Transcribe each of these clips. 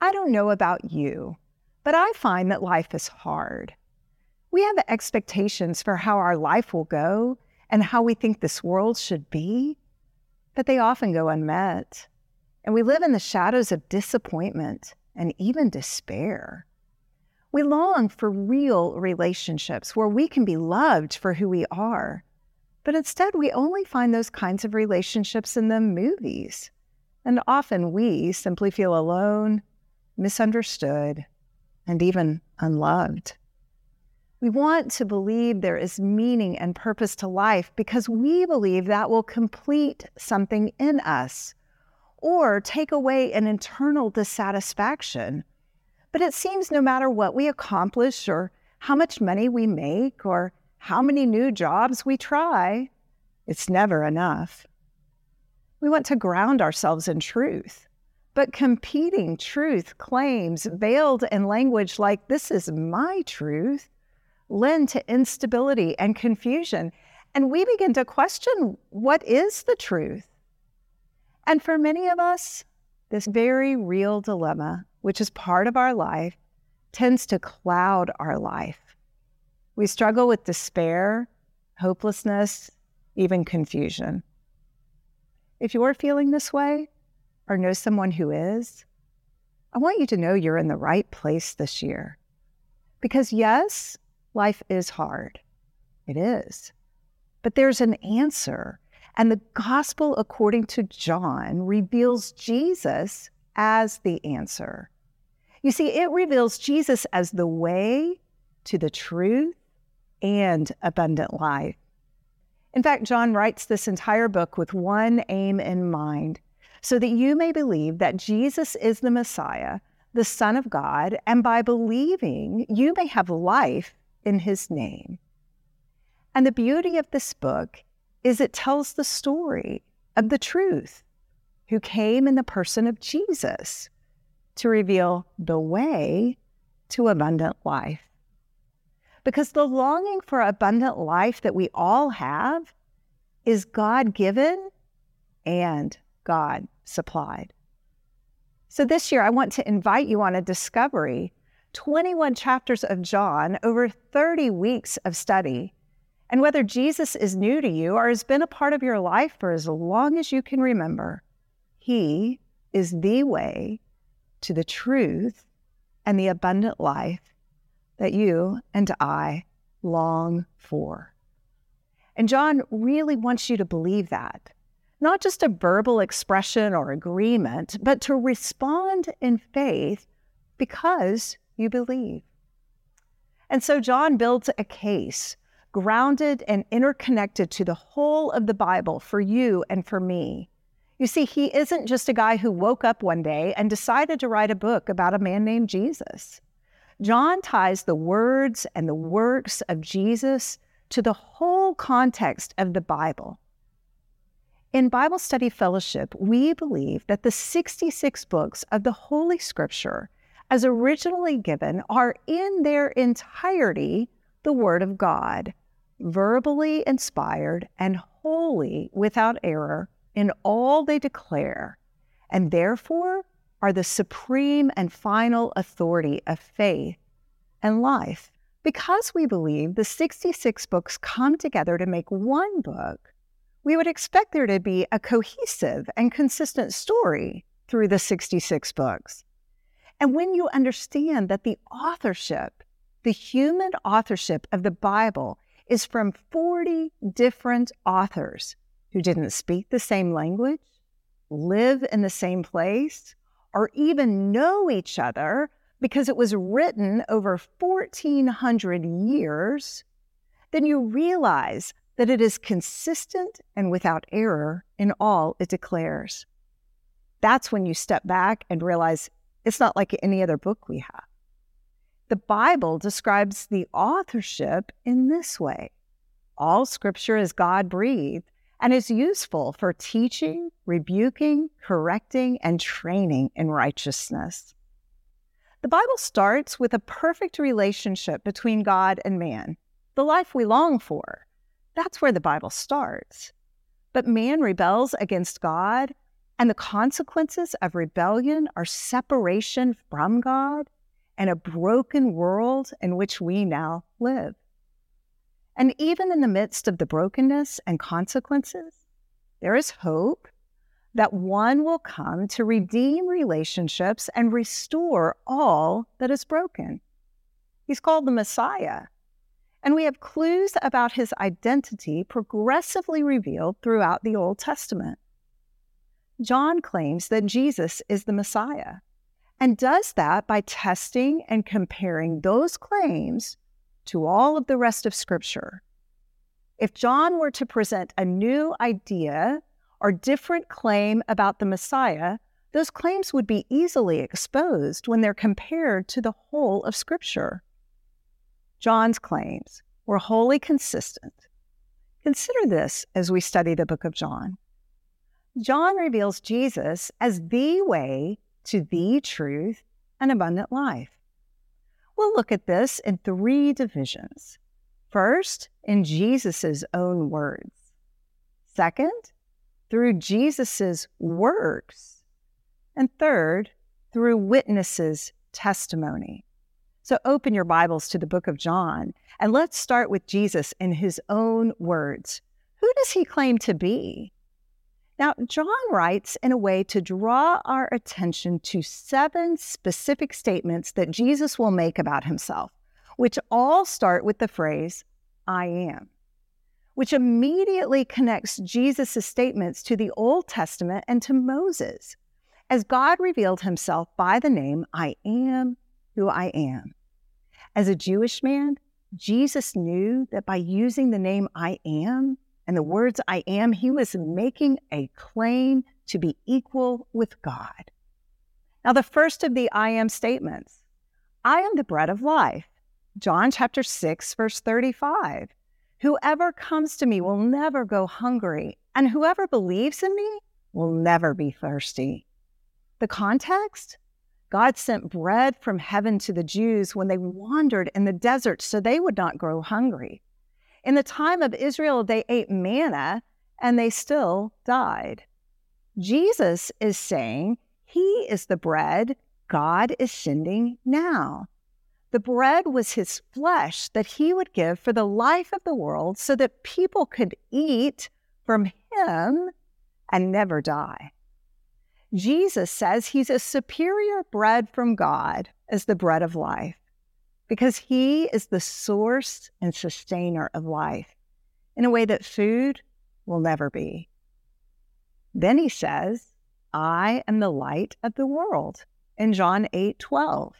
I don't know about you, but I find that life is hard. We have expectations for how our life will go and how we think this world should be, but they often go unmet. And we live in the shadows of disappointment and even despair. We long for real relationships where we can be loved for who we are. But instead, we only find those kinds of relationships in the movies. And often we simply feel alone, misunderstood, and even unloved. We want to believe there is meaning and purpose to life because we believe that will complete something in us or take away an internal dissatisfaction but it seems no matter what we accomplish or how much money we make or how many new jobs we try, it's never enough. We want to ground ourselves in truth, but competing truth claims veiled in language like, this is my truth, lend to instability and confusion. And we begin to question what is the truth? And for many of us, this very real dilemma which is part of our life, tends to cloud our life. We struggle with despair, hopelessness, even confusion. If you're feeling this way or know someone who is, I want you to know you're in the right place this year. Because yes, life is hard. It is. But there's an answer. And the gospel, according to John, reveals Jesus as the answer. You see, it reveals Jesus as the way to the truth and abundant life. In fact, John writes this entire book with one aim in mind so that you may believe that Jesus is the Messiah, the Son of God, and by believing, you may have life in his name. And the beauty of this book is it tells the story of the truth who came in the person of Jesus to reveal the way to abundant life. Because the longing for abundant life that we all have is God given and God supplied. So this year, I want to invite you on a discovery 21 chapters of John over 30 weeks of study. And whether Jesus is new to you or has been a part of your life for as long as you can remember, he is the way to the truth and the abundant life that you and I long for. And John really wants you to believe that. Not just a verbal expression or agreement, but to respond in faith because you believe. And so John builds a case grounded and interconnected to the whole of the Bible for you and for me you see, he isn't just a guy who woke up one day and decided to write a book about a man named Jesus. John ties the words and the works of Jesus to the whole context of the Bible. In Bible Study Fellowship, we believe that the 66 books of the Holy Scripture, as originally given, are in their entirety the Word of God, verbally inspired and wholly without error in all they declare, and therefore are the supreme and final authority of faith and life. Because we believe the 66 books come together to make one book, we would expect there to be a cohesive and consistent story through the 66 books. And when you understand that the authorship, the human authorship of the Bible, is from 40 different authors who didn't speak the same language, live in the same place, or even know each other because it was written over 1,400 years, then you realize that it is consistent and without error in all it declares. That's when you step back and realize it's not like any other book we have. The Bible describes the authorship in this way all scripture is God breathed and is useful for teaching, rebuking, correcting, and training in righteousness. The Bible starts with a perfect relationship between God and man, the life we long for. That's where the Bible starts. But man rebels against God, And the consequences of rebellion are separation from God and a broken world in which we now live. And even in the midst of the brokenness and consequences, there is hope that one will come to redeem relationships and restore all that is broken. He's called the Messiah. And we have clues about his identity progressively revealed throughout the Old Testament. John claims that Jesus is the Messiah and does that by testing and comparing those claims to all of the rest of Scripture. If John were to present a new idea or different claim about the Messiah, those claims would be easily exposed when they're compared to the whole of Scripture. John's claims were wholly consistent. Consider this as we study the book of John. John reveals Jesus as the way to the truth and abundant life. We'll look at this in three divisions. First, in Jesus' own words. Second, through Jesus' works. And third, through witnesses' testimony. So open your Bibles to the book of John and let's start with Jesus in his own words. Who does he claim to be? Now, John writes in a way to draw our attention to seven specific statements that Jesus will make about himself, which all start with the phrase, I am, which immediately connects Jesus' statements to the Old Testament and to Moses, as God revealed himself by the name, I am who I am. As a Jewish man, Jesus knew that by using the name I am, and the words I am, he was making a claim to be equal with God. Now, the first of the I am statements I am the bread of life. John chapter 6, verse 35. Whoever comes to me will never go hungry, and whoever believes in me will never be thirsty. The context? God sent bread from heaven to the Jews when they wandered in the desert so they would not grow hungry. In the time of Israel, they ate manna and they still died. Jesus is saying he is the bread God is sending now. The bread was his flesh that he would give for the life of the world so that people could eat from him and never die. Jesus says he's a superior bread from God as the bread of life because He is the source and sustainer of life in a way that food will never be. Then He says, I am the light of the world in John 8 12.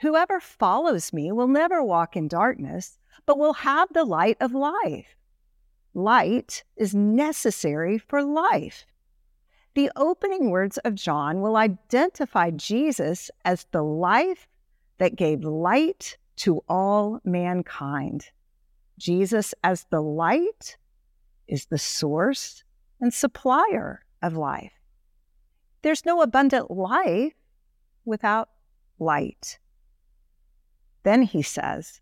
Whoever follows me will never walk in darkness, but will have the light of life. Light is necessary for life. The opening words of John will identify Jesus as the life that gave light to all mankind. Jesus, as the light, is the source and supplier of life. There's no abundant life without light. Then he says,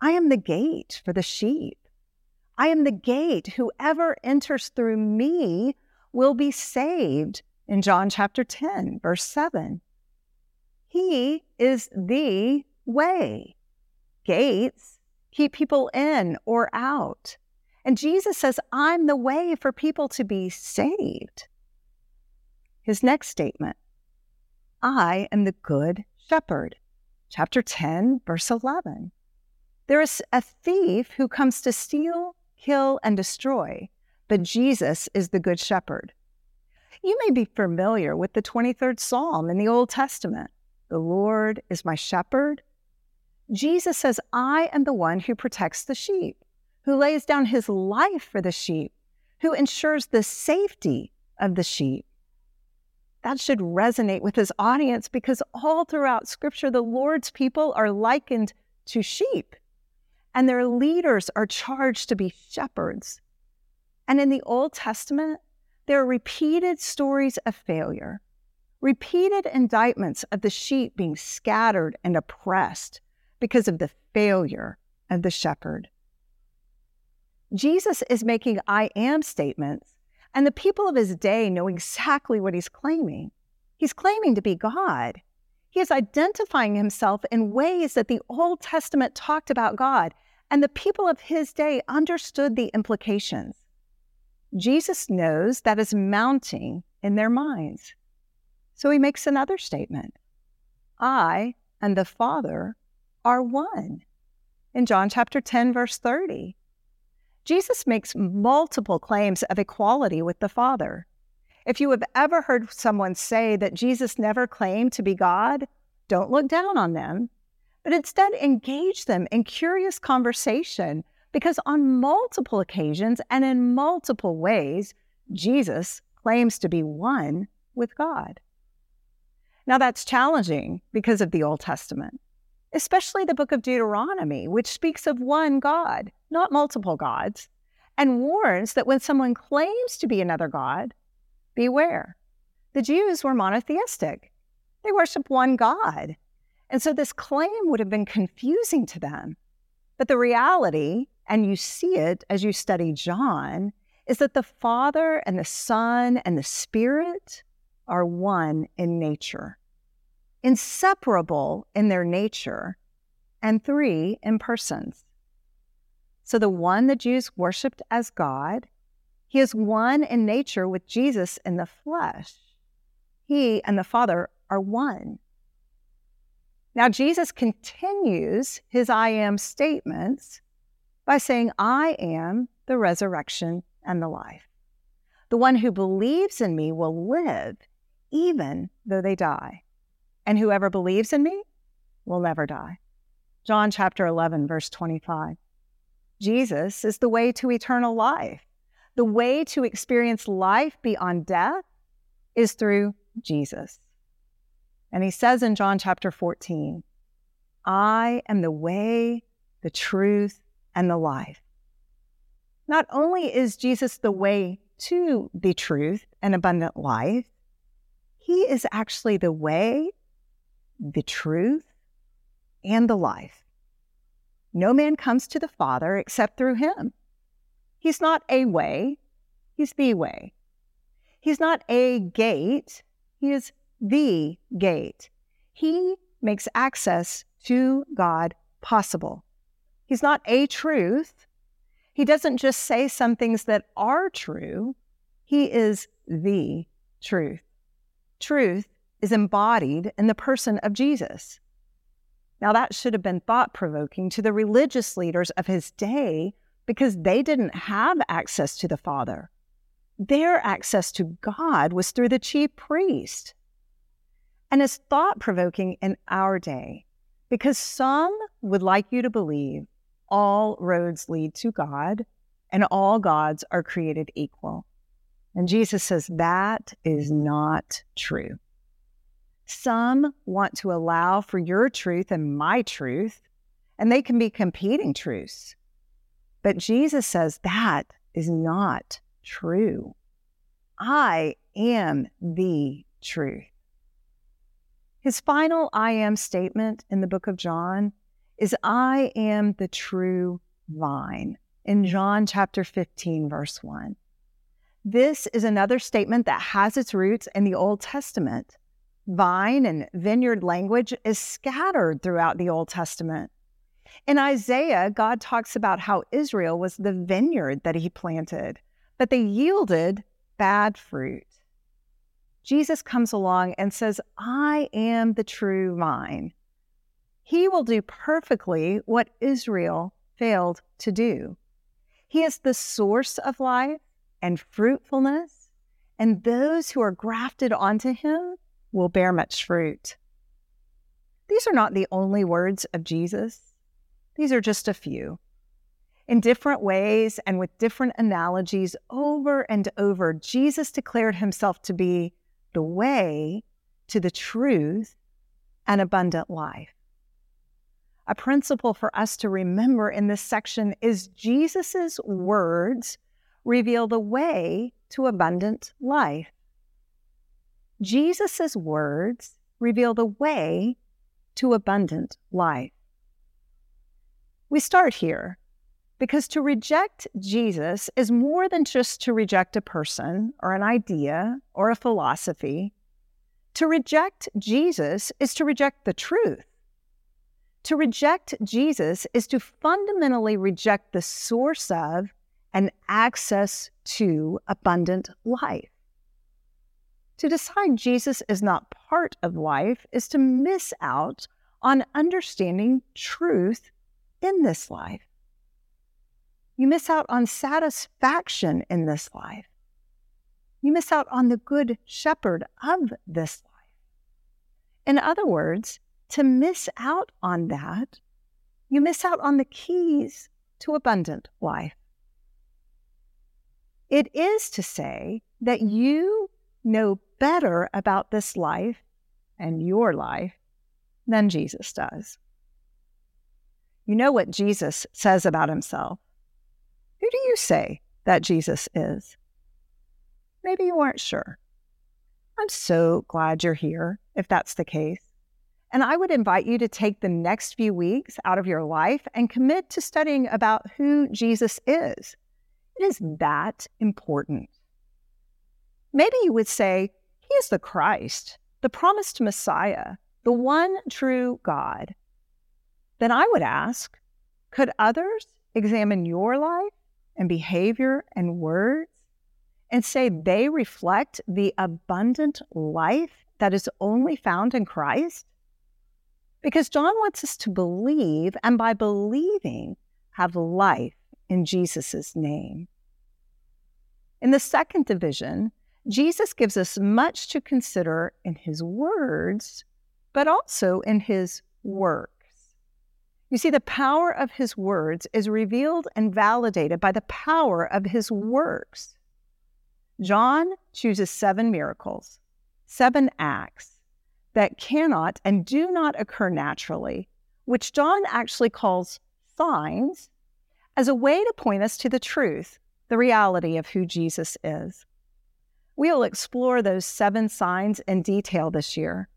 I am the gate for the sheep. I am the gate. Whoever enters through me will be saved. In John chapter 10, verse 7. He is the way. Gates keep people in or out. And Jesus says, I'm the way for people to be saved. His next statement I am the good shepherd. Chapter 10, verse 11. There is a thief who comes to steal, kill, and destroy, but Jesus is the good shepherd. You may be familiar with the 23rd Psalm in the Old Testament. The Lord is my shepherd. Jesus says, I am the one who protects the sheep, who lays down his life for the sheep, who ensures the safety of the sheep. That should resonate with his audience because all throughout scripture, the Lord's people are likened to sheep, and their leaders are charged to be shepherds. And in the Old Testament, there are repeated stories of failure repeated indictments of the sheep being scattered and oppressed because of the failure of the shepherd. Jesus is making I am statements And the people of his day know exactly what he's claiming. He's claiming to be God. He is identifying himself in ways that the Old Testament talked about God, and the people of his day understood the implications. Jesus knows that is mounting in their minds. So he makes another statement I and the Father are one. In John chapter 10, verse 30, Jesus makes multiple claims of equality with the Father. If you have ever heard someone say that Jesus never claimed to be God, don't look down on them, but instead engage them in curious conversation because on multiple occasions and in multiple ways, Jesus claims to be one with God. Now, that's challenging because of the Old Testament, especially the book of Deuteronomy, which speaks of one God, not multiple gods, and warns that when someone claims to be another God, beware. The Jews were monotheistic, they worship one God. And so this claim would have been confusing to them. But the reality, and you see it as you study John, is that the Father and the Son and the Spirit are one in nature, inseparable in their nature, and three in persons. So the one the Jews worshiped as God, he is one in nature with Jesus in the flesh. He and the Father are one. Now, Jesus continues his I am statements by saying, I am the resurrection and the life. The one who believes in me will live even though they die. And whoever believes in me will never die. John chapter 11, verse 25. Jesus is the way to eternal life. The way to experience life beyond death is through Jesus. And he says in John chapter 14, I am the way, the truth, and the life. Not only is Jesus the way to the truth and abundant life, he is actually the way, the truth, and the life. No man comes to the Father except through him. He's not a way, he's the way. He's not a gate, he is the gate. He makes access to God possible. He's not a truth. He doesn't just say some things that are true. He is the truth. Truth is embodied in the person of Jesus. Now, that should have been thought provoking to the religious leaders of his day because they didn't have access to the Father. Their access to God was through the chief priest and is thought provoking in our day because some would like you to believe all roads lead to God and all gods are created equal. And Jesus says that is not true. Some want to allow for your truth and my truth, and they can be competing truths. But Jesus says that is not true. I am the truth. His final I am statement in the book of John is I am the true vine in John chapter 15, verse 1. This is another statement that has its roots in the Old Testament. Vine and vineyard language is scattered throughout the Old Testament. In Isaiah, God talks about how Israel was the vineyard that he planted, but they yielded bad fruit. Jesus comes along and says, I am the true vine. He will do perfectly what Israel failed to do. He is the source of life and fruitfulness, and those who are grafted onto him will bear much fruit. These are not the only words of Jesus, these are just a few. In different ways and with different analogies, over and over, Jesus declared himself to be the way to the truth and abundant life. A principle for us to remember in this section is Jesus' words reveal the way to abundant life. Jesus' words reveal the way to abundant life. We start here. Because to reject Jesus is more than just to reject a person or an idea or a philosophy. To reject Jesus is to reject the truth. To reject Jesus is to fundamentally reject the source of and access to abundant life. To decide Jesus is not part of life is to miss out on understanding truth in this life. You miss out on satisfaction in this life. You miss out on the good shepherd of this life. In other words, to miss out on that, you miss out on the keys to abundant life. It is to say that you know better about this life and your life than Jesus does. You know what Jesus says about himself. Who do you say that Jesus is? Maybe you aren't sure. I'm so glad you're here if that's the case. And I would invite you to take the next few weeks out of your life and commit to studying about who Jesus is. It is that important. Maybe you would say, He is the Christ, the promised Messiah, the one true God. Then I would ask, could others examine your life and behavior and words and say they reflect the abundant life that is only found in Christ? Because John wants us to believe, and by believing, have life in Jesus' name. In the second division, Jesus gives us much to consider in his words, but also in his works. You see, the power of his words is revealed and validated by the power of his works. John chooses seven miracles, seven acts that cannot and do not occur naturally, which John actually calls signs, as a way to point us to the truth, the reality of who Jesus is. We will explore those seven signs in detail this year.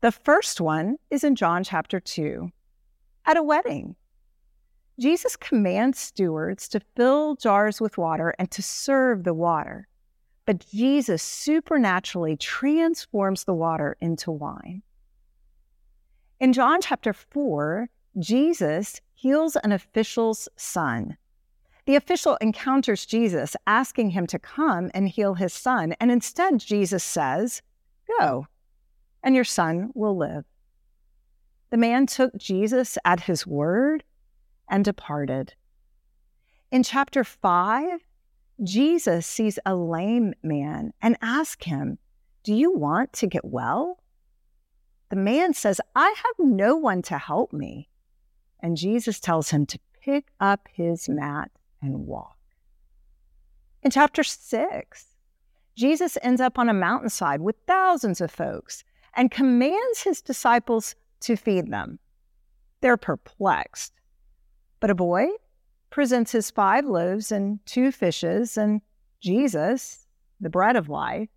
The first one is in John chapter 2 at a wedding. Jesus commands stewards to fill jars with water and to serve the water. But Jesus supernaturally transforms the water into wine. In John chapter 4, Jesus heals an official's son. The official encounters Jesus, asking him to come and heal his son. And instead, Jesus says, Go, and your son will live. The man took Jesus at his word and departed. In chapter 5, Jesus sees a lame man and asks him, Do you want to get well? The man says, I have no one to help me. And Jesus tells him to pick up his mat and walk. In chapter 6, Jesus ends up on a mountainside with thousands of folks and commands his disciples to feed them. They're perplexed. But a boy presents his five loaves and two fishes, and Jesus, the bread of life,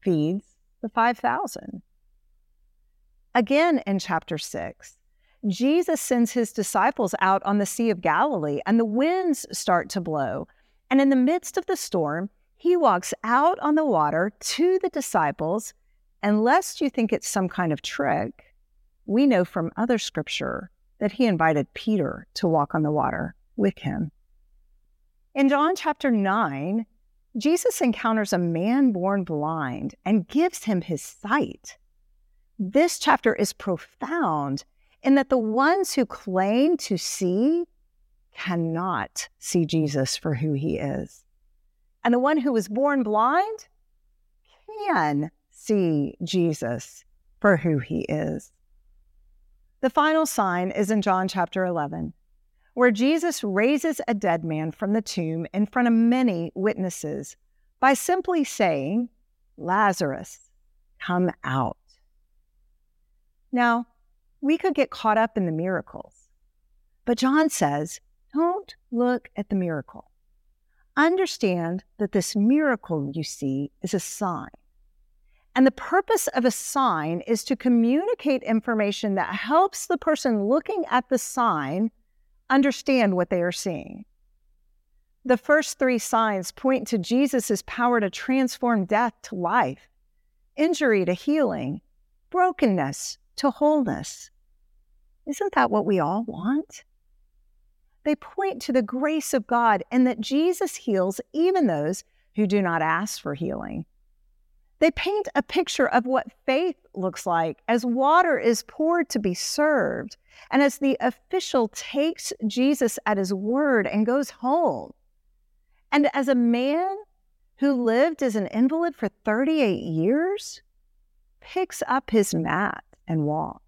feeds the 5,000. Again in chapter 6, Jesus sends his disciples out on the Sea of Galilee, and the winds start to blow. And in the midst of the storm, he walks out on the water to the disciples. And lest you think it's some kind of trick, we know from other scripture that he invited Peter to walk on the water with him. In John chapter 9, Jesus encounters a man born blind and gives him his sight. This chapter is profound in that the ones who claim to see cannot see Jesus for who he is. And the one who was born blind can see Jesus for who he is. The final sign is in John chapter 11, where Jesus raises a dead man from the tomb in front of many witnesses by simply saying, Lazarus, come out. Now, we could get caught up in the miracles, but John says, don't look at the miracle. Understand that this miracle you see is a sign. And the purpose of a sign is to communicate information that helps the person looking at the sign understand what they are seeing. The first three signs point to Jesus' power to transform death to life, injury to healing, brokenness to wholeness. Isn't that what we all want? They point to the grace of God and that Jesus heals even those who do not ask for healing. They paint a picture of what faith looks like as water is poured to be served, and as the official takes Jesus at his word and goes home. And as a man who lived as an invalid for 38 years picks up his mat and walks.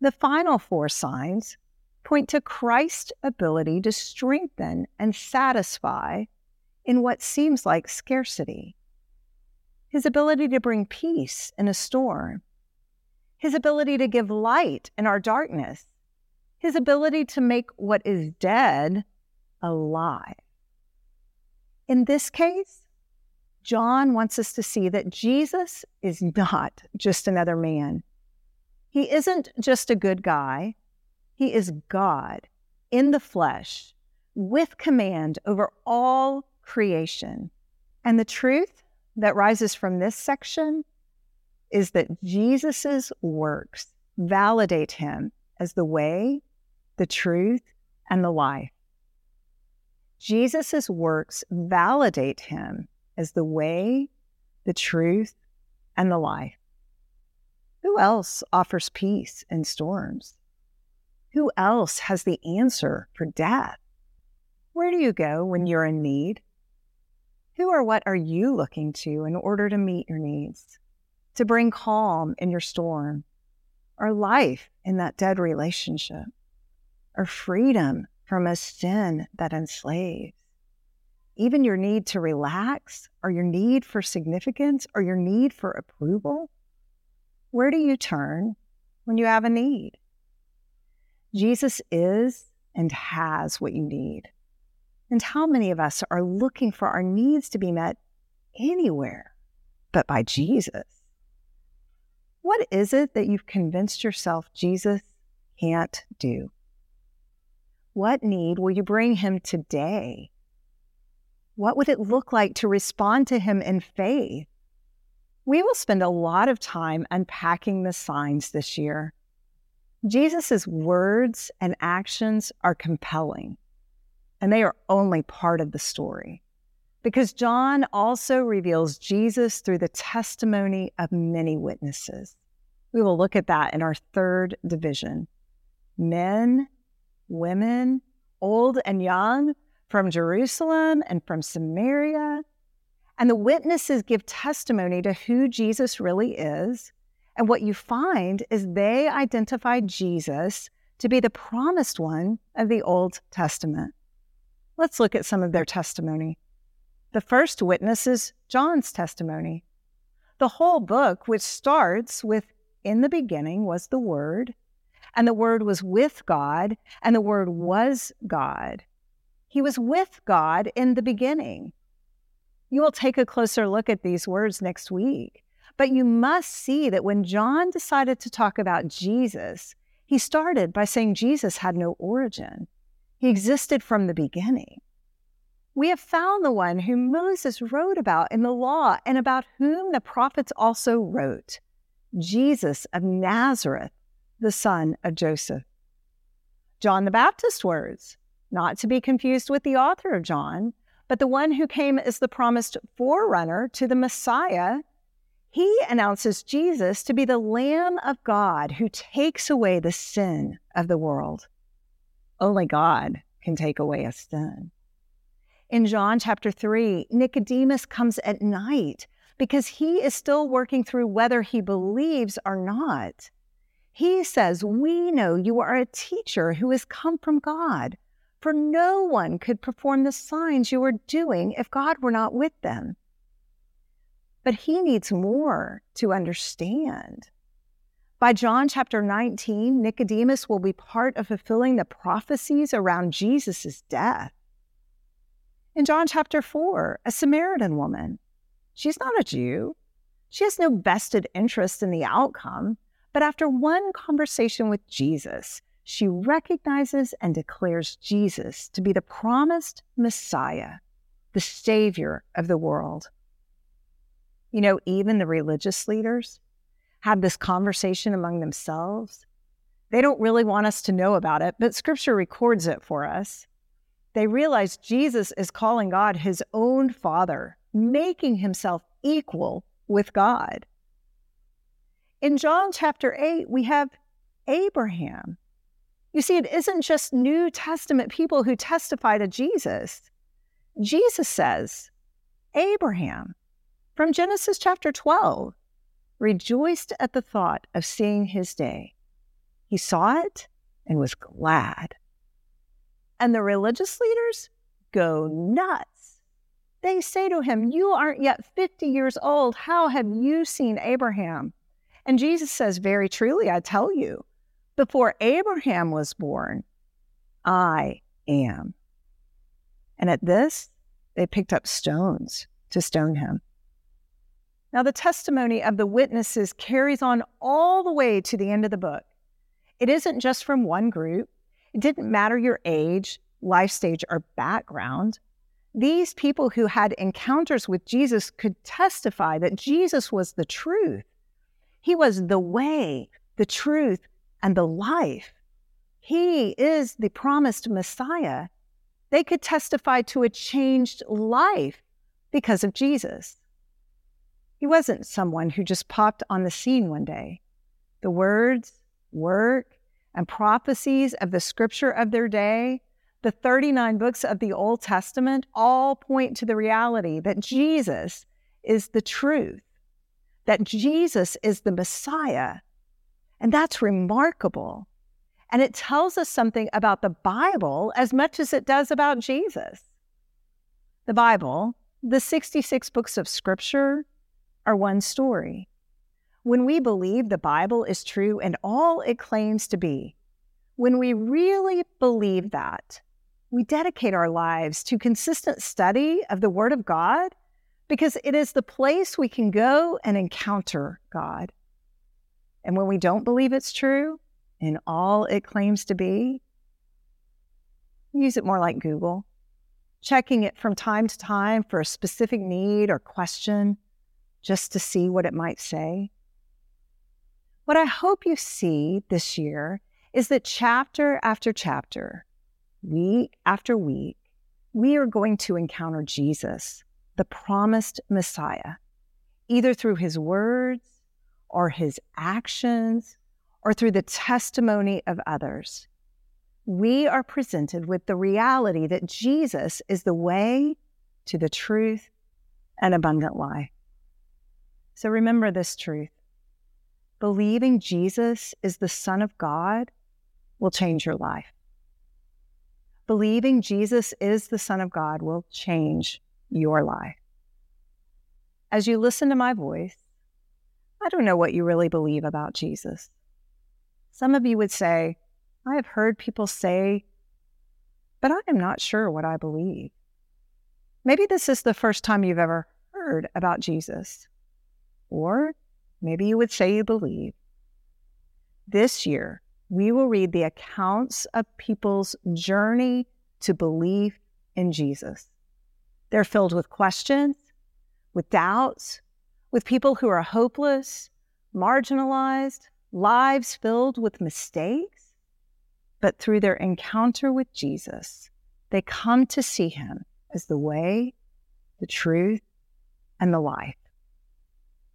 The final four signs point to Christ's ability to strengthen and satisfy in what seems like scarcity, his ability to bring peace in a storm, his ability to give light in our darkness, his ability to make what is dead alive. In this case, John wants us to see that Jesus is not just another man. He isn't just a good guy. He is God in the flesh with command over all creation. And the truth that rises from this section is that Jesus' works validate him as the way, the truth, and the life. Jesus' works validate him as the way, the truth, and the life. Who else offers peace in storms? Who else has the answer for death? Where do you go when you're in need? Who or what are you looking to in order to meet your needs, to bring calm in your storm, or life in that dead relationship, or freedom from a sin that enslaves? Even your need to relax, or your need for significance, or your need for approval? Where do you turn when you have a need? Jesus is and has what you need. And how many of us are looking for our needs to be met anywhere but by Jesus? What is it that you've convinced yourself Jesus can't do? What need will you bring him today? What would it look like to respond to him in faith? We will spend a lot of time unpacking the signs this year. Jesus' words and actions are compelling, and they are only part of the story because John also reveals Jesus through the testimony of many witnesses. We will look at that in our third division men, women, old and young, from Jerusalem and from Samaria. And the witnesses give testimony to who Jesus really is and what you find is they identify Jesus to be the promised one of the Old Testament. Let's look at some of their testimony. The first witness is John's testimony. The whole book, which starts with In the beginning was the Word, and the Word was with God, and the Word was God. He was with God in the beginning. You will take a closer look at these words next week. But you must see that when John decided to talk about Jesus, he started by saying Jesus had no origin. He existed from the beginning. We have found the one whom Moses wrote about in the law and about whom the prophets also wrote Jesus of Nazareth, the son of Joseph. John the Baptist's words, not to be confused with the author of John, but the one who came as the promised forerunner to the Messiah he announces Jesus to be the Lamb of God who takes away the sin of the world. Oh Only God can take away a sin. In John chapter 3, Nicodemus comes at night because he is still working through whether he believes or not. He says, We know you are a teacher who has come from God, for no one could perform the signs you are doing if God were not with them but he needs more to understand. By John chapter 19, Nicodemus will be part of fulfilling the prophecies around Jesus' death. In John chapter 4, a Samaritan woman, she's not a Jew. She has no vested interest in the outcome, but after one conversation with Jesus, she recognizes and declares Jesus to be the promised Messiah, the Savior of the world. You know, even the religious leaders have this conversation among themselves. They don't really want us to know about it, but scripture records it for us. They realize Jesus is calling God his own Father, making himself equal with God. In John chapter 8, we have Abraham. You see, it isn't just New Testament people who testify to Jesus. Jesus says, Abraham, from Genesis chapter 12, rejoiced at the thought of seeing his day. He saw it and was glad. And the religious leaders go nuts. They say to him, You aren't yet 50 years old. How have you seen Abraham? And Jesus says, Very truly, I tell you, before Abraham was born, I am. And at this, they picked up stones to stone him. Now, the testimony of the witnesses carries on all the way to the end of the book. It isn't just from one group, it didn't matter your age, life stage, or background. These people who had encounters with Jesus could testify that Jesus was the truth. He was the way, the truth, and the life. He is the promised Messiah. They could testify to a changed life because of Jesus. He wasn't someone who just popped on the scene one day. The words, work, and prophecies of the scripture of their day, the 39 books of the Old Testament, all point to the reality that Jesus is the truth, that Jesus is the Messiah. And that's remarkable. And it tells us something about the Bible as much as it does about Jesus. The Bible, the 66 books of scripture, are one story. When we believe the Bible is true and all it claims to be, when we really believe that, we dedicate our lives to consistent study of the Word of God because it is the place we can go and encounter God. And when we don't believe it's true in all it claims to be, use it more like Google, checking it from time to time for a specific need or question just to see what it might say. What I hope you see this year is that chapter after chapter, week after week, we are going to encounter Jesus, the promised Messiah, either through his words or his actions or through the testimony of others. We are presented with the reality that Jesus is the way to the truth and abundant life. So remember this truth believing Jesus is the Son of God will change your life. Believing Jesus is the Son of God will change your life. As you listen to my voice, I don't know what you really believe about Jesus. Some of you would say, I have heard people say, but I am not sure what I believe. Maybe this is the first time you've ever heard about Jesus. Or maybe you would say you believe. This year, we will read the accounts of people's journey to belief in Jesus. They're filled with questions, with doubts, with people who are hopeless, marginalized, lives filled with mistakes. But through their encounter with Jesus, they come to see him as the way, the truth, and the life.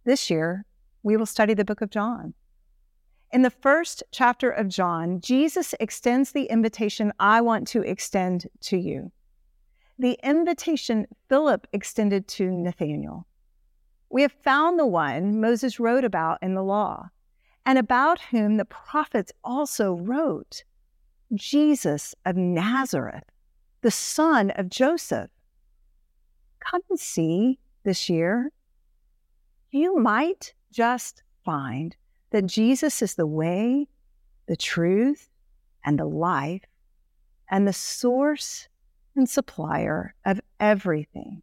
This year, we will study the book of John. In the first chapter of John, Jesus extends the invitation I want to extend to you. The invitation Philip extended to Nathanael. We have found the one Moses wrote about in the law, and about whom the prophets also wrote Jesus of Nazareth, the son of Joseph. Come and see this year you might just find that Jesus is the way, the truth, and the life, and the source and supplier of everything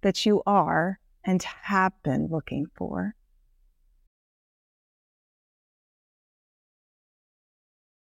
that you are and have been looking for.